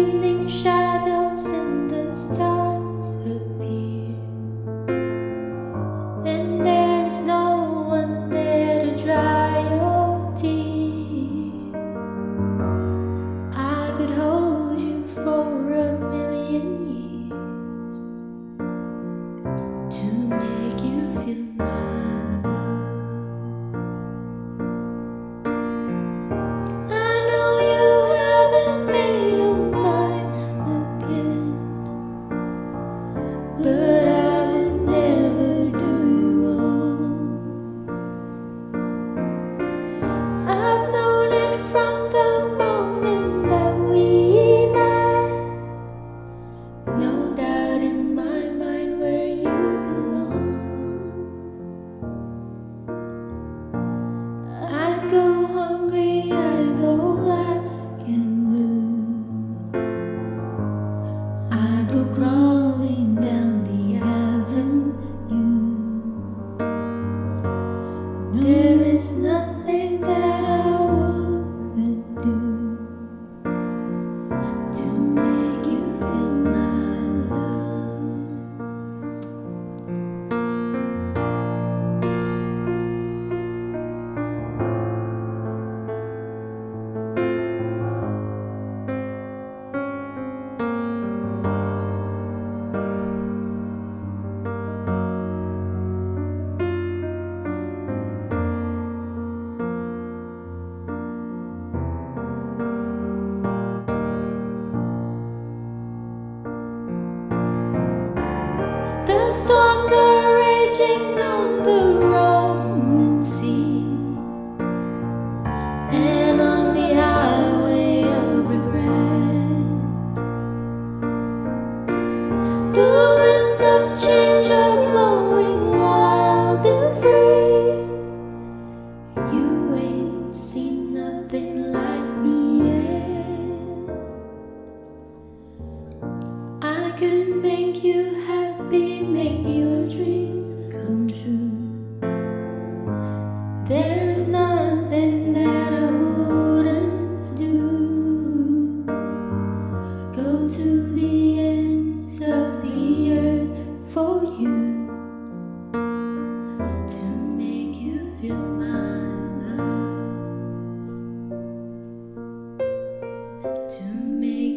evening shadows in the stars. Storms are raging on the rolling sea and on the highway of regret. The winds of change are blowing wild and free. You ain't seen nothing like me yet. I could make you happy, make your dreams come true. There is nothing that I wouldn't do. Go to the ends of the earth for you to make you feel mine. to make